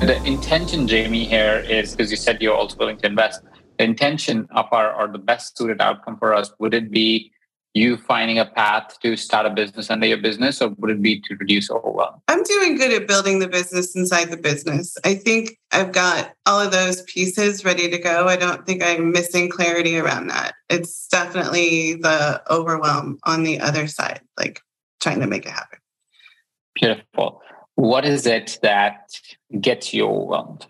The intention, Jamie, here is because you said you're also willing to invest. The intention of our or the best suited outcome for us would it be you finding a path to start a business under your business, or would it be to reduce overwhelm? I'm doing good at building the business inside the business. I think I've got all of those pieces ready to go. I don't think I'm missing clarity around that. It's definitely the overwhelm on the other side, like trying to make it happen. Beautiful. What is it that gets you overwhelmed?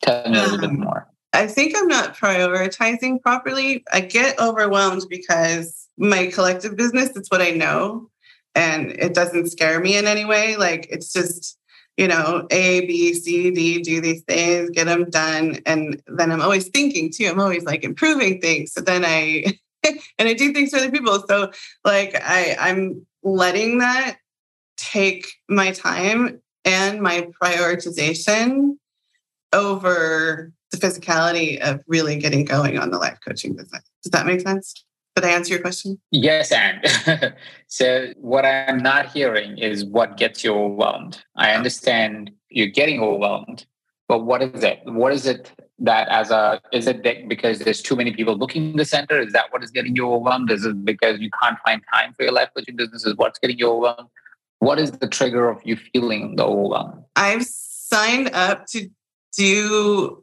Tell me a little um, bit more. I think I'm not prioritizing properly. I get overwhelmed because my collective business. It's what I know. And it doesn't scare me in any way. Like it's just, you know, A, B, C, D, do these things, get them done. And then I'm always thinking too, I'm always like improving things. So then I, and I do things for other people. So like I, I'm letting that take my time and my prioritization over the physicality of really getting going on the life coaching business. Does that make sense? Did I answer your question? Yes, and so what I'm not hearing is what gets you overwhelmed. I understand you're getting overwhelmed, but what is it? What is it that as a is it that because there's too many people booking the center? Is that what is getting you overwhelmed? Is it because you can't find time for your life coaching business? Is what's getting you overwhelmed? What is the trigger of you feeling the overwhelm? I've signed up to do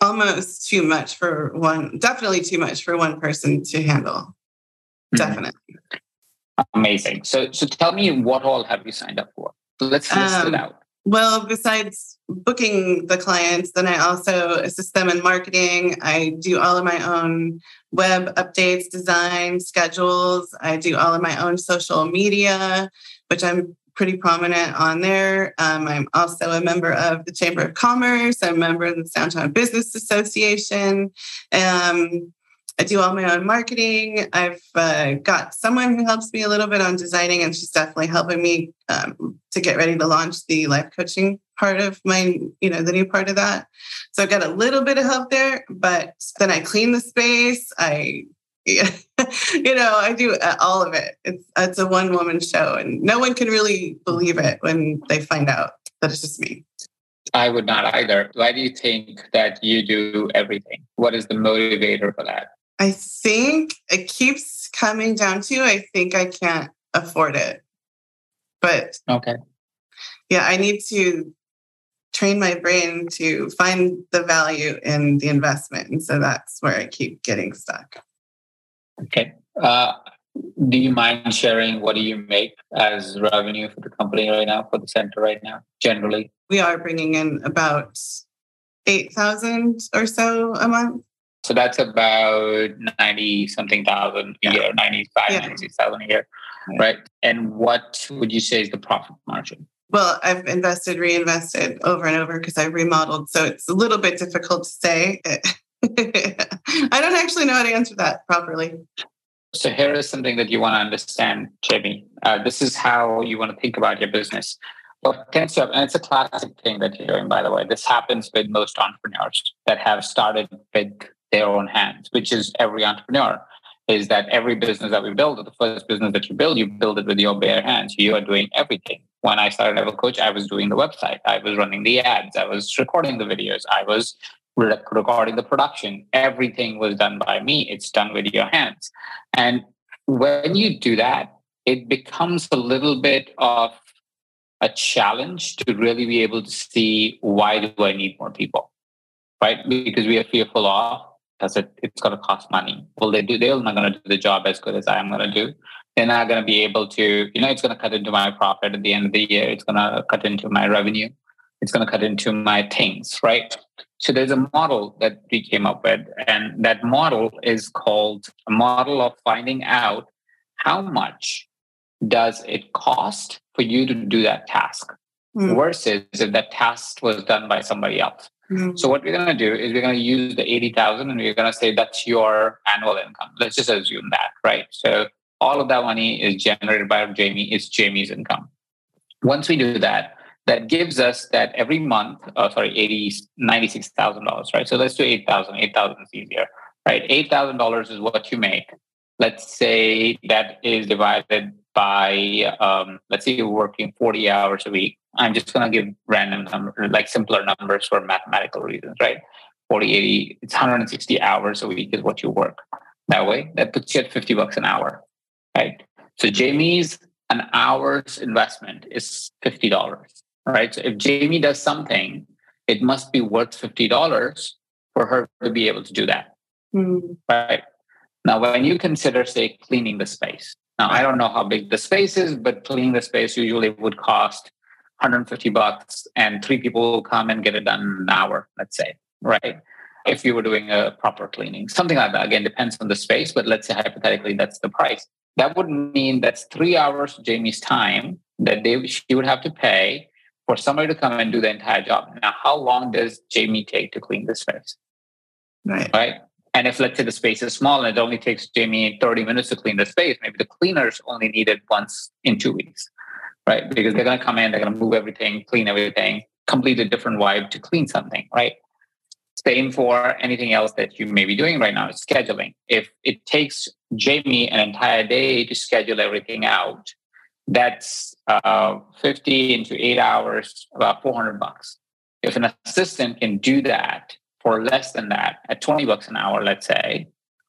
almost too much for one definitely too much for one person to handle. Mm-hmm. definitely. Amazing. So so tell me what all have you signed up for? Let's list um, it out. well besides booking the clients then i also assist them in marketing. I do all of my own web updates design schedules. I do all of my own social media which i'm pretty prominent on there. Um, I'm also a member of the Chamber of Commerce. I'm a member of the Downtown Business Association. Um, I do all my own marketing. I've uh, got someone who helps me a little bit on designing, and she's definitely helping me um, to get ready to launch the life coaching part of my, you know, the new part of that. So I've got a little bit of help there, but then I clean the space. I you know, I do uh, all of it. It's it's a one woman show, and no one can really believe it when they find out that it's just me. I would not either. Why do you think that you do everything? What is the motivator for that? I think it keeps coming down to I think I can't afford it. But okay. Yeah, I need to train my brain to find the value in the investment. And so that's where I keep getting stuck. Okay. Uh, do you mind sharing what do you make as revenue for the company right now, for the center right now, generally? We are bringing in about 8,000 or so a month. So that's about 90 something thousand a year, 95, yeah. 96,000 a year, yeah. right? And what would you say is the profit margin? Well, I've invested, reinvested over and over because I remodeled. So it's a little bit difficult to say. I don't actually know how to answer that properly. So here is something that you want to understand, Jamie. Uh, this is how you want to think about your business. What tends to and it's a classic thing that you're doing, by the way. This happens with most entrepreneurs that have started with their own hands, which is every entrepreneur. Is that every business that we build, the first business that you build, you build it with your bare hands. You are doing everything. When I started Level Coach, I was doing the website, I was running the ads, I was recording the videos, I was regarding the production. Everything was done by me. It's done with your hands. And when you do that, it becomes a little bit of a challenge to really be able to see why do I need more people, right? Because we are fearful of does it it's going to cost money. Will they do? They're not going to do the job as good as I am going to do. They're not going to be able to. You know, it's going to cut into my profit at the end of the year. It's going to cut into my revenue. It's going to cut into my things, right? So there's a model that we came up with, and that model is called a model of finding out how much does it cost for you to do that task mm. versus if that task was done by somebody else. Mm. So what we're going to do is we're going to use the 80,000 and we're going to say that's your annual income. Let's just assume that, right? So all of that money is generated by Jamie. It's Jamie's income. Once we do that, that gives us that every month, oh, sorry, 80, $96,000, right? So let's do 8,000. 8,000 is easier, right? $8,000 is what you make. Let's say that is divided by, um, let's say you're working 40 hours a week. I'm just going to give random numbers, like simpler numbers for mathematical reasons, right? 40, 80, it's 160 hours a week is what you work. That way, that puts you at 50 bucks an hour, right? So Jamie's an hour's investment is $50 right? So if Jamie does something, it must be worth $50 for her to be able to do that. Mm. Right. Now, when you consider, say, cleaning the space, now I don't know how big the space is, but cleaning the space usually would cost 150 bucks, and three people will come and get it done in an hour, let's say, right? If you were doing a proper cleaning, something like that. Again, depends on the space, but let's say hypothetically that's the price. That would mean that's three hours Jamie's time that they she would have to pay for somebody to come and do the entire job. Now, how long does Jamie take to clean the space? Right. Right. And if let's say the space is small and it only takes Jamie 30 minutes to clean the space, maybe the cleaners only need it once in two weeks. Right. Because they're gonna come in, they're gonna move everything, clean everything, complete a different vibe to clean something, right? Same for anything else that you may be doing right now, scheduling. If it takes Jamie an entire day to schedule everything out, that's uh, 50 into eight hours, about 400 bucks. If an assistant can do that for less than that at 20 bucks an hour, let's say,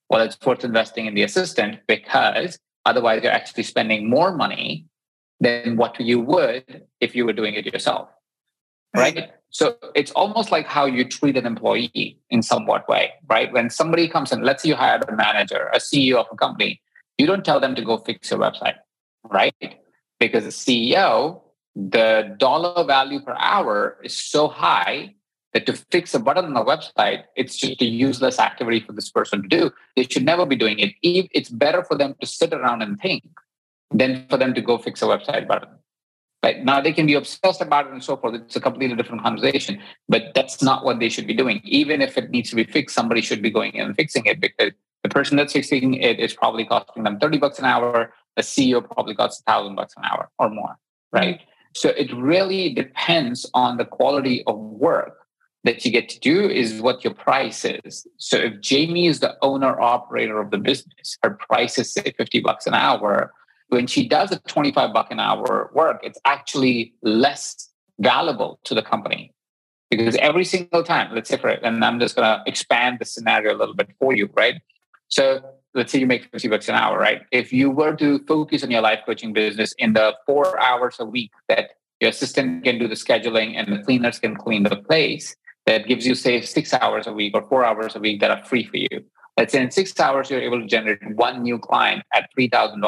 well, it's worth investing in the assistant because otherwise you're actually spending more money than what you would if you were doing it yourself. Right? So it's almost like how you treat an employee in somewhat way, right? When somebody comes in, let's say you hired a manager, a CEO of a company, you don't tell them to go fix your website, right? Because the CEO, the dollar value per hour is so high that to fix a button on a website, it's just a useless activity for this person to do. They should never be doing it. It's better for them to sit around and think than for them to go fix a website button. Right now, they can be obsessed about it and so forth. It's a completely different conversation, but that's not what they should be doing. Even if it needs to be fixed, somebody should be going in and fixing it because the person that's fixing it is probably costing them 30 bucks an hour a CEO probably costs a thousand bucks an hour or more, right? So it really depends on the quality of work that you get to do is what your price is. So if Jamie is the owner operator of the business, her price is say 50 bucks an hour. When she does a 25 buck an hour work, it's actually less valuable to the company because every single time, let's say for it, and I'm just going to expand the scenario a little bit for you, right? So let's say you make 50 bucks an hour, right? If you were to focus on your life coaching business in the four hours a week that your assistant can do the scheduling and the cleaners can clean the place, that gives you, say, six hours a week or four hours a week that are free for you. Let's say in six hours, you're able to generate one new client at $3,000,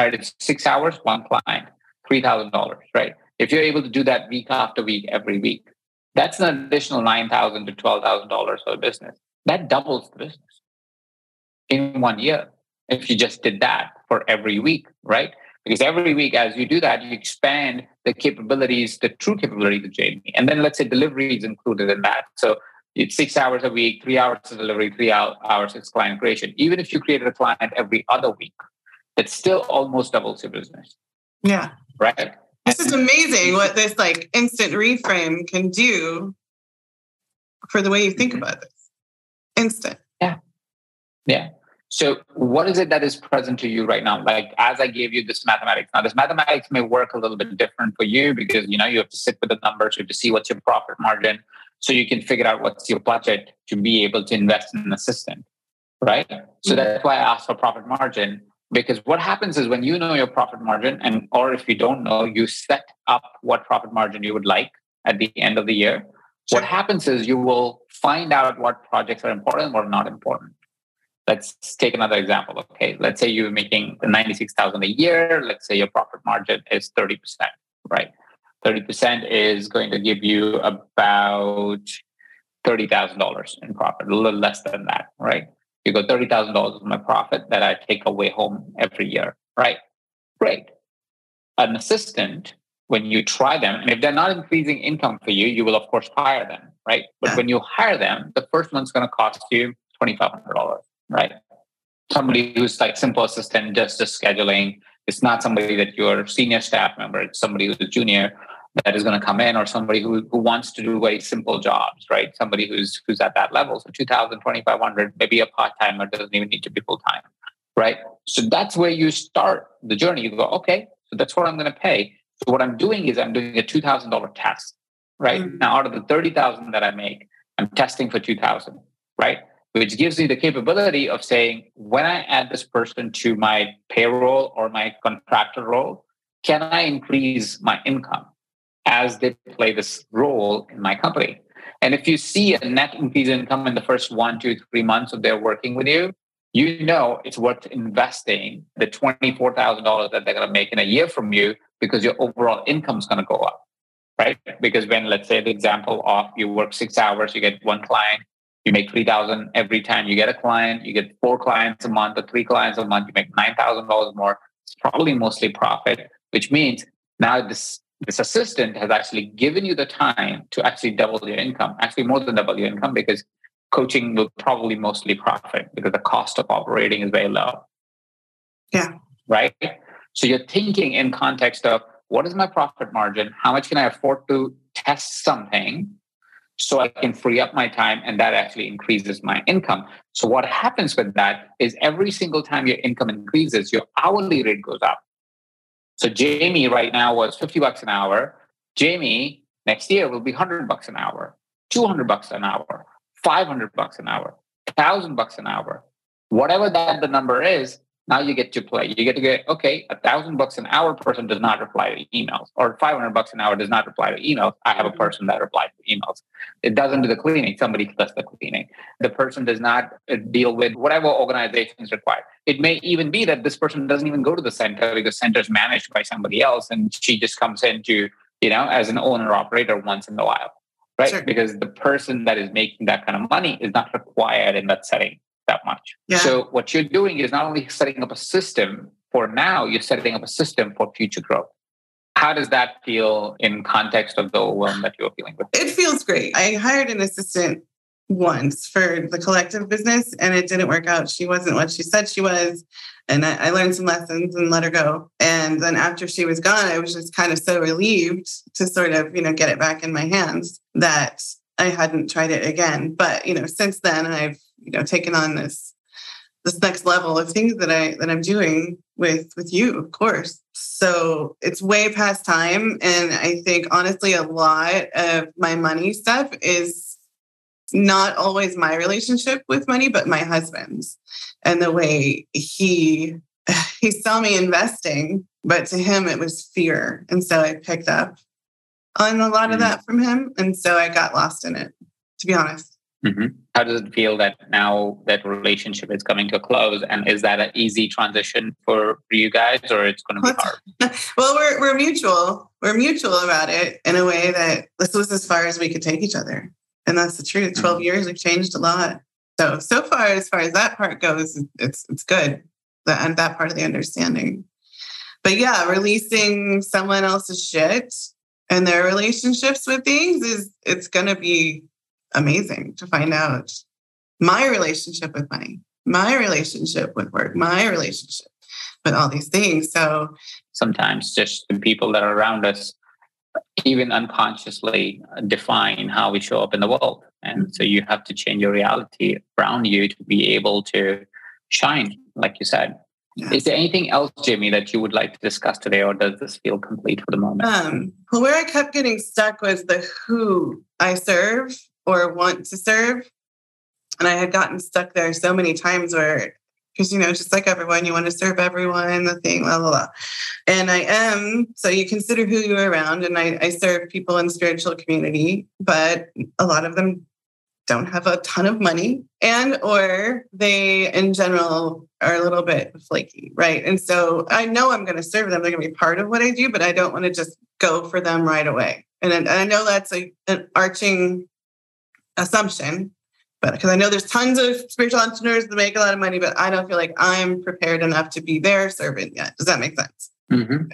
right? It's six hours, one client, $3,000, right? If you're able to do that week after week, every week, that's an additional 9,000 to $12,000 for the business. That doubles the business in one year if you just did that for every week, right? Because every week, as you do that, you expand the capabilities, the true capabilities of Jamie. And then let's say delivery is included in that. So it's six hours a week, three hours of delivery, three hours of client creation. Even if you created a client every other week, it still almost doubles your business. Yeah. Right. This is amazing what this like instant reframe can do for the way you think mm-hmm. about this. Instant. Yeah. Yeah. So, what is it that is present to you right now? Like, as I gave you this mathematics, now this mathematics may work a little bit different for you because you know you have to sit with the numbers, you have to see what's your profit margin, so you can figure out what's your budget to be able to invest in an assistant, right? So mm-hmm. that's why I asked for profit margin because what happens is when you know your profit margin, and or if you don't know, you set up what profit margin you would like at the end of the year. What happens is you will find out what projects are important or not important let's take another example. Okay let's say you're making 96000 a year. Let's say your profit margin is 30% right? 30% is going to give you about $30000 in profit a little less than that right? You go $30000 of my profit that i take away home every year right? Great. An assistant, when you try them, and if they're not increasing income for you, you will of course hire them, right? But when you hire them, the first one's going to cost you twenty five hundred dollars, right? Somebody who's like simple assistant, just just scheduling. It's not somebody that your senior staff member. It's somebody who's a junior that is going to come in, or somebody who who wants to do very simple jobs, right? Somebody who's who's at that level. So 2,000, 2,500, maybe a part timer doesn't even need to be full time, right? So that's where you start the journey. You go, okay, so that's what I'm going to pay. So what I'm doing is I'm doing a two thousand dollar test, right? Mhm. Now out of the thirty thousand that I make, I'm testing for two thousand, right? Which gives me the capability of saying, when I add this person to my payroll or my contractor role, can I increase my income as they play this role in my company? And if you see a net increase in income in the first one, two, three months of their working with you, you know it's worth investing the $24,000 that they're going to make in a year from you because your overall income is going to go up, right? Because when, let's say, the example of you work six hours, you get one client, you make 3000 every time you get a client, you get four clients a month or three clients a month, you make $9,000 more. It's probably mostly profit, which means now this this assistant has actually given you the time to actually double your income, actually more than double your income because coaching will probably mostly profit because the cost of operating is very low. Yeah. Right. So you're thinking in context of what is my profit margin? How much can I afford to test something so I can free up my time and that actually increases my income. So what happens with that is every single time your income increases, your hourly rate goes up. So Jamie right now was 50 bucks an hour. Jamie next year will be 100 bucks an hour, 200 bucks an hour, 500 bucks an hour, 1000 bucks an hour. Whatever that the number is, now you get to play. You get to get, okay, a thousand bucks an hour person does not reply to emails, or 500 bucks an hour does not reply to emails. I have a person that replies to emails. It doesn't do the cleaning. Somebody does the cleaning. The person does not uh, deal with whatever organization is required. It may even be that this person doesn't even go to the center because center is managed by somebody else, and she just comes in to, you know, as an owner operator once in a while, right? Sure. Because the person that is making that kind of money is not required in that setting that much. Yeah. So what you're doing is not only setting up a system for now, you're setting up a system for future growth. How does that feel in context of the overwhelm that you're feeling with? It feels great. I hired an assistant once for the collective business and it didn't work out. She wasn't what she said she was. And I, I learned some lessons and let her go. And then after she was gone, I was just kind of so relieved to sort of, you know, get it back in my hands that I hadn't tried it again. But, you know, since then I've, you know, taken on this this next level of things that I that I'm doing with with you, of course. So it's way past time. And I think honestly, a lot of my money stuff is not always my relationship with money, but my husband's and the way he he saw me investing, but to him it was fear. And so I picked up on a lot of Mm. that from him. And so I got lost in it, to be honest. Mhm. How does it feel that now that relationship is coming to a close? And is that an easy transition for, for you guys, or it's going to be hard? well, we're we're mutual. We're mutual about it in a way that this was as far as we could take each other, and that's the truth. 12 Mhm. years, we've changed a lot. So so far, as far as that part goes, it's it's good. That and that part of the understanding. But yeah, releasing someone else's shit and their relationships with things is it's gonna be amazing to find out my relationship with money, my relationship with work, my relationship with all these things. So Sometimes just the people that are around us, even unconsciously, define how we show up in the world. And so you have to change your reality around you to be able to shine, like you said. yeah. Is there anything else, Jimmy, that you would like to discuss today, or does this feel complete for the moment? Um, well, where I kept getting stuck was the who I serve or want to serve. And I had gotten stuck there so many times where, because, you know, just like everyone, you want to serve everyone, the thing, la, la, blah. And I am, so you consider who you're around. And I, I serve people in spiritual community, but a lot of them don't have a ton of money and or they in general are a little bit flaky right and so i know i'm going to serve them they're going to be part of what i do but i don't want to just go for them right away and i know that's a, an arching assumption but because i know there's tons of spiritual entrepreneurs that make a lot of money but i don't feel like i'm prepared enough to be their servant yet does that make sense Mm-hmm.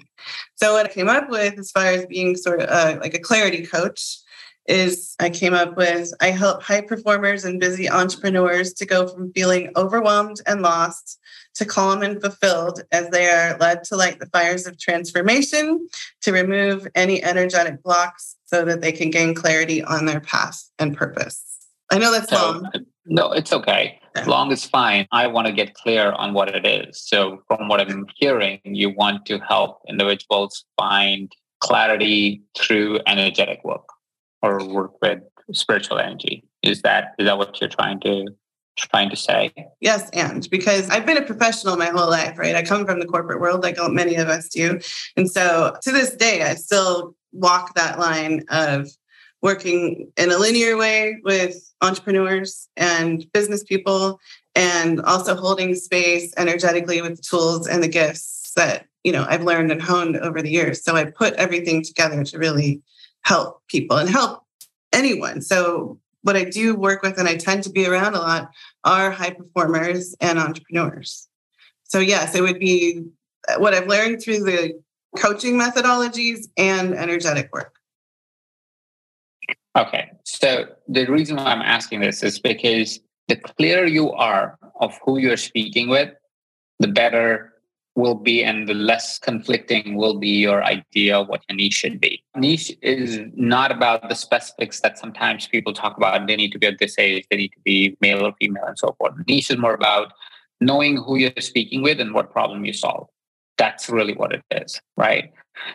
So what I came up with as far as being sort of uh, like a clarity coach is I came up with I help high performers and busy entrepreneurs to go from feeling overwhelmed and lost to calm and fulfilled as they are led to light the fires of transformation to remove any energetic blocks so that they can gain clarity on their path and purpose. I know that's So, long. no, it's okay. Yeah. Long is fine. I want to get clear on what it is. So, from what I'm hearing, you want to help individuals find clarity through energetic work or work with spiritual energy. Is that is that what you're trying to trying to say? Yes, and because I've been a professional my whole life, right? I come from the corporate world, like many of us do. And so to this day, I still walk that line of working in a linear way with entrepreneurs and business people, and also holding space energetically with the tools and the gifts that you know I've learned and honed over the years. So I put everything together to really help people and help anyone. So what I do work with and I tend to be around a lot are high performers and entrepreneurs. So, yes, it would be what I've learned through the coaching methodologies and energetic work. Okay. So the reason why I'm asking this is because the clearer you are of who you're speaking with, the better will be and the less conflicting will be your idea of what your niche should be. Niche is not about the specifics that sometimes people talk about. They need to be at this age, they need to be male or female, and so forth. Niche is more about knowing who you're speaking with and what problem you solve. That's really what it is, right?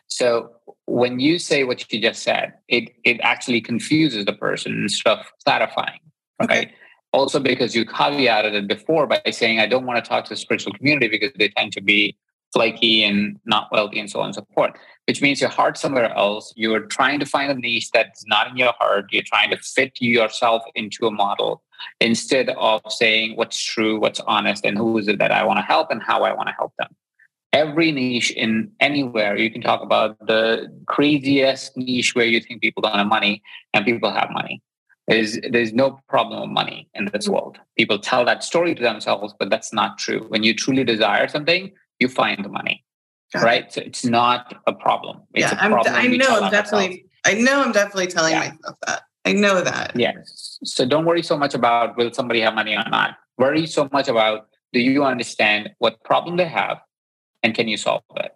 So when you say what you just said, it it actually confuses the person instead of clarifying, Okay. right? Also, because you caveated it before by saying, I don't want to talk to the spiritual community because they tend to be flaky and not wealthy and so on and so forth, which means your heart's somewhere else. You're trying to find a niche that's not in your heart. You're trying to fit yourself into a model instead of saying what's true, what's honest, and who is it that I want to help and how I want to help them. Every niche in anywhere, you can talk about the craziest niche where you think people don't have money and people have money. There's, there's no problem of money in this world. People tell that story to themselves, but that's not true. When you truly desire something, you find the money, Got it. right? So it's not a problem. It's yeah, a I'm, problem I we know I'm definitely, I know I'm definitely telling Yeah. myself that. I know that. Yes. So don't worry so much about will somebody have money or not. Worry so much about do you understand what problem they have and can you solve it?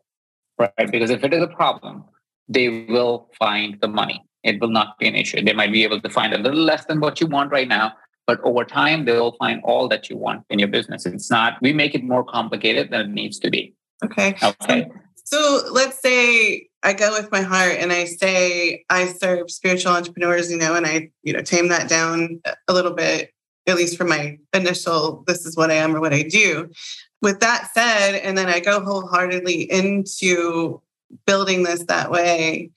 Right? Because if it is a problem, they will find the money. It will not be an issue. They might be able to find a little less than what you want right now, but over time they will find all that you want in your business. It's not we make it more complicated than it needs to be. Okay. Okay. So let's say I go with my heart and I say I serve spiritual entrepreneurs, you know, and I, you know, tame that down a little bit, at least for my initial, this is what I am or what I do. With that said, and then I go wholeheartedly into building this that way.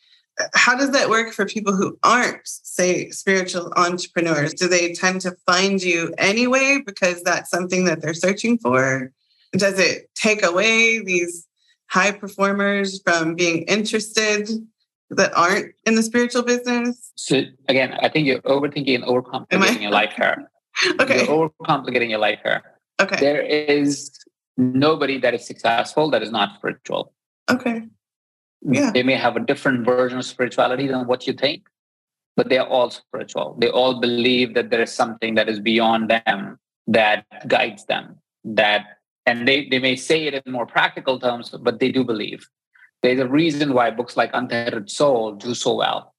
How does that work for people who aren't, say, spiritual entrepreneurs? Do they tend to find you anyway because that's something that they're searching for? Does it take away these high performers from being interested that aren't in the spiritual business? So again, I think you're overthinking and overcomplicating your life here. Okay. You're overcomplicating your life here. Okay. There is nobody that is successful that is not spiritual. Okay. Yeah. They may have a different version of spirituality than what you think, but they're all spiritual. They all believe that there is something that is beyond them that guides them. That and they, they may say it in more practical terms, but they do believe. There's a reason why books like Untethered Soul do so well.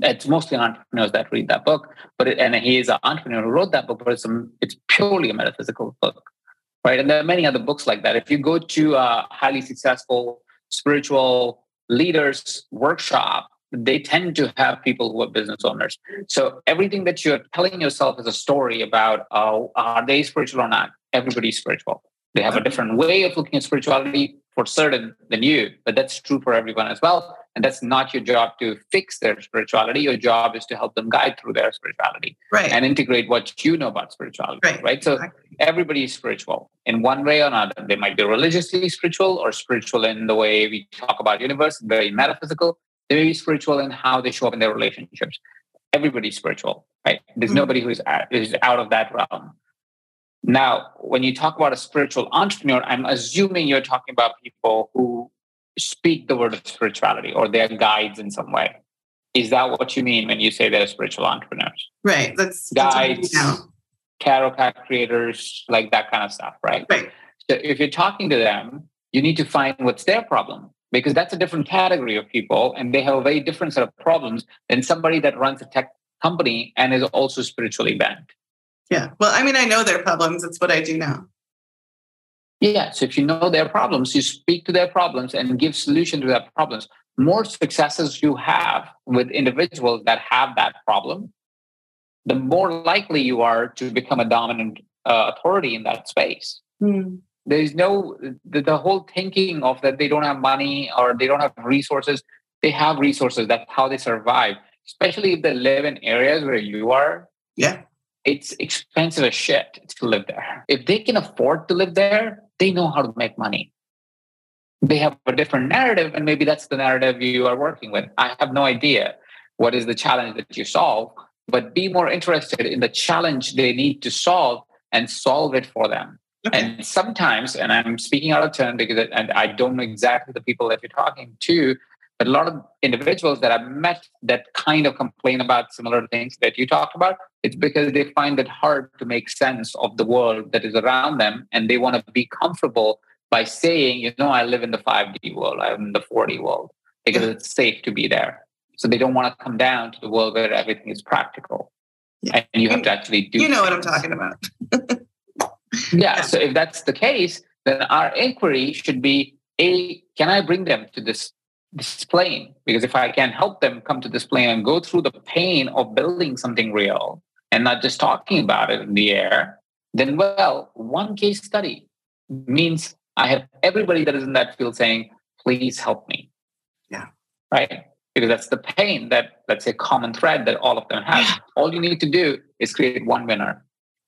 It's mostly entrepreneurs that read that book, but it, and he is an entrepreneur who wrote that book, but it's, a, it's purely a metaphysical book, right? And there are many other books like that. If you go to a highly successful spiritual leaders workshop, they tend to have people who are business owners. So everything that you're telling yourself is a story about uh, are they spiritual or not? Everybody's spiritual. They have a different way of looking at spirituality for certain than you, but that's true for everyone as well. And that's not your job to fix their spirituality. Your job is to help them guide through their spirituality Right. and integrate what you know about spirituality. Right. Right. So Exactly. everybody is spiritual in one way or another. They might be religiously spiritual or spiritual in the way we talk about universe, very metaphysical. They may be spiritual in how they show up in their relationships. Everybody's spiritual, right? There's Mhm. nobody who is out, is out of that realm. Now, when you talk about a spiritual entrepreneur, I'm assuming you're talking about people who speak the word of spirituality or they're guides in some way. Is that what you mean when you say they're spiritual entrepreneurs? Right. That's guides, tarot card creators, like that kind of stuff, right? Right. So if you're talking to them, you need to find what's their problem because that's a different category of people and they have a very different set of problems than somebody that runs a tech company and is also spiritually bent. Yeah. Well, I mean, I know their problems. It's what I do now. Yeah. So if you know their problems, you speak to their problems and give solution to their problems. More successes you have with individuals that have that problem, the more likely you are to become a dominant uh, authority in that space. Mm. There's no the, the whole thinking of that they don't have money or they don't have resources. They have resources. That's how they survive. Especially if they live in areas where you are. Yeah it's expensive as shit to live there. If they can afford to live there, they know how to make money. They have a different narrative, and maybe that's the narrative you are working with. I have no idea what is the challenge that you solve, but be more interested in the challenge they need to solve and solve it for them. Okay. And sometimes, and I'm speaking out of turn because and I don't know exactly the people that you're talking to, but a lot of individuals that I've met that kind of complain about similar things that you talked about, it's because they find it hard to make sense of the world that is around them. And they want to be comfortable by saying, you know, I live in the 5D world, I'm in the 4D world, because it's safe to be there. So they don't want to come down to the world where everything is practical. Yeah. And you have to actually do You know things. what I'm talking about. yeah. So if that's the case, then our inquiry should be A, can I bring them to this this plane because if i can help them come to this plane and go through the pain of building something real and not just talking about it in the air then well one case study means i have everybody that is in that field saying please help me. Yeah. Right? Because that's the pain that let's say common thread that all of them have. Yeah. all you need to do is create one winner.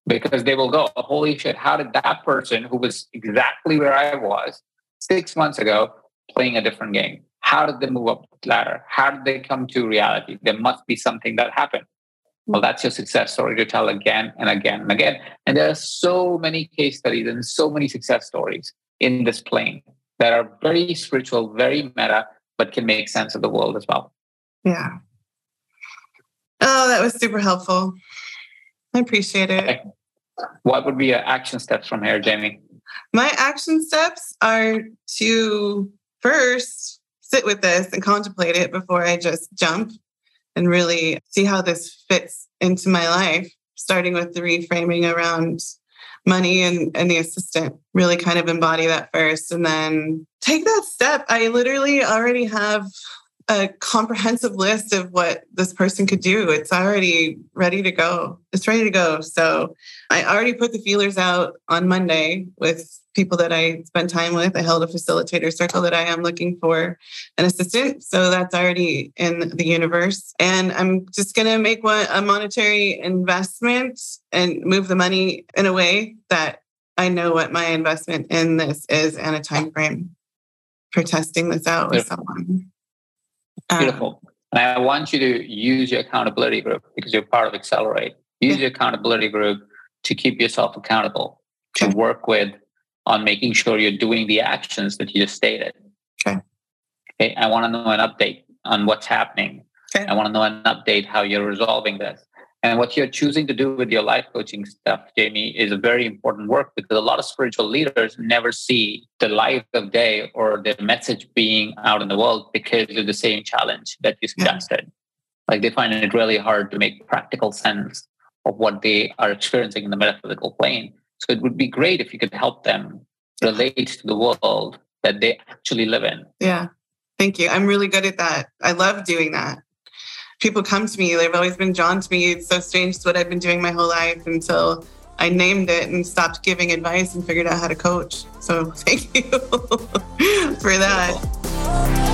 Because they will go holy shit how did that person who was exactly where i was six months ago playing a different game how did they move up the ladder? How did they come to reality? There must be something that happened. Well, that's your success story to tell again and again and again. And there are so many case studies and so many success stories in this plane that are very spiritual, very meta, but can make sense of the world as well. Yeah. Oh, that was super helpful. I appreciate it. What would be your action steps from here, Jamie? My action steps are to first sit with this and contemplate it before I just jump and really see how this fits into my life, starting with the reframing around money and, and the assistant. Really kind of embody that first and then take that step. I literally already have a comprehensive list of what this person could do. It's already ready to go. It's ready to go. So I already put the feelers out on Monday with people that I spend time with. I held a facilitator circle that I am looking for an assistant. So that's already in the universe. And I'm just going to make one, a monetary investment and move the money in a way that I know what my investment in this is and a time frame for testing this out with someone. Um, Beautiful. and I want you to use your accountability group because you're part of Accelerate. Use your accountability group to keep yourself accountable, to work with on making sure you're doing the actions that you just stated. Okay. Okay. I want to know an update on what's happening. Okay. I want to know an update how you're resolving this. And what you're choosing to do with your life coaching stuff, Jamie, is a very important work because a lot of spiritual leaders never see the light of day or their message being out in the world because of the same challenge that you suggested. Yeah. Like they find it really hard to make practical sense of what they are experiencing in the metaphysical plane. So it would be great if you could help them relate to the world that they actually live in. Yeah. Thank you. I'm really good at that. I love doing that people come to me. They've always been drawn to me. It's so strange. It's what I've been doing my whole life until I named it and stopped giving advice and figured out how to coach. So thank you for that.